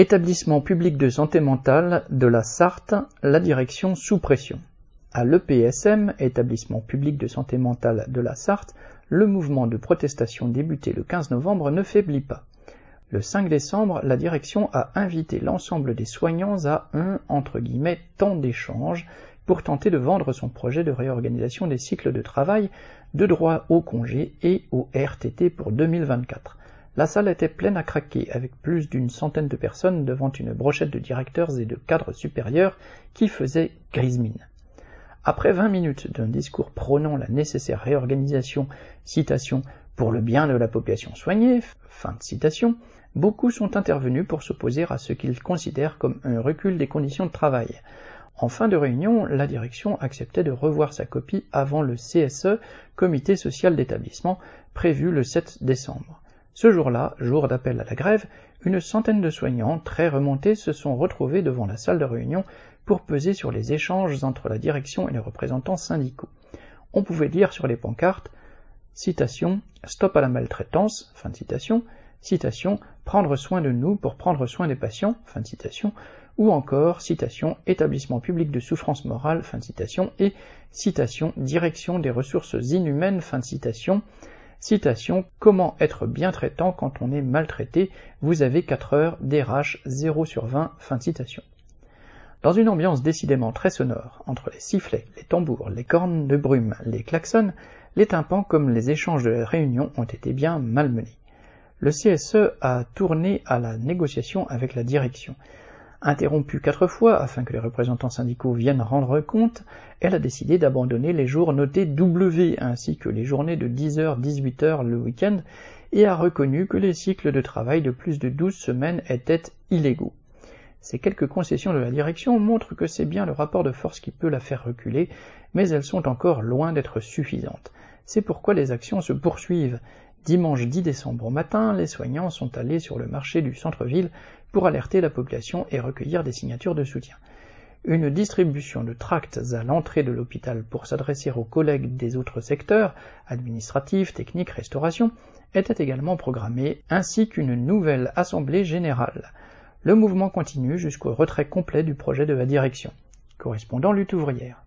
Établissement public de santé mentale de la Sarthe, la direction sous pression. À l'EPSM, établissement public de santé mentale de la Sarthe, le mouvement de protestation débuté le 15 novembre ne faiblit pas. Le 5 décembre, la direction a invité l'ensemble des soignants à un temps d'échange pour tenter de vendre son projet de réorganisation des cycles de travail, de droit au congé et au RTT pour 2024. La salle était pleine à craquer, avec plus d'une centaine de personnes devant une brochette de directeurs et de cadres supérieurs qui faisaient grise mine. Après vingt minutes d'un discours prônant la nécessaire réorganisation, citation, pour le bien de la population soignée, fin de citation, beaucoup sont intervenus pour s'opposer à ce qu'ils considèrent comme un recul des conditions de travail. En fin de réunion, la direction acceptait de revoir sa copie avant le CSE, Comité social d'établissement, prévu le 7 décembre. Ce jour-là, jour d'appel à la grève, une centaine de soignants très remontés se sont retrouvés devant la salle de réunion pour peser sur les échanges entre la direction et les représentants syndicaux. On pouvait lire sur les pancartes citation Stop à la maltraitance, fin de citation, citation Prendre soin de nous pour prendre soin des patients, fin de citation, ou encore citation Établissement public de souffrance morale, fin de citation, et citation Direction des ressources inhumaines, fin de citation, Citation Comment être bien traitant quand on est maltraité? Vous avez 4 heures, DRH 0 sur 20. Fin citation. Dans une ambiance décidément très sonore, entre les sifflets, les tambours, les cornes de brume, les klaxons, les tympans comme les échanges de réunion ont été bien malmenés. Le CSE a tourné à la négociation avec la direction. Interrompue quatre fois afin que les représentants syndicaux viennent rendre compte, elle a décidé d'abandonner les jours notés W ainsi que les journées de 10h-18h le week-end et a reconnu que les cycles de travail de plus de 12 semaines étaient illégaux. Ces quelques concessions de la direction montrent que c'est bien le rapport de force qui peut la faire reculer, mais elles sont encore loin d'être suffisantes. C'est pourquoi les actions se poursuivent. Dimanche 10 décembre au matin, les soignants sont allés sur le marché du centre-ville pour alerter la population et recueillir des signatures de soutien. Une distribution de tracts à l'entrée de l'hôpital pour s'adresser aux collègues des autres secteurs, administratifs, techniques, restauration, était également programmée, ainsi qu'une nouvelle assemblée générale. Le mouvement continue jusqu'au retrait complet du projet de la direction. Correspondant lutte ouvrière.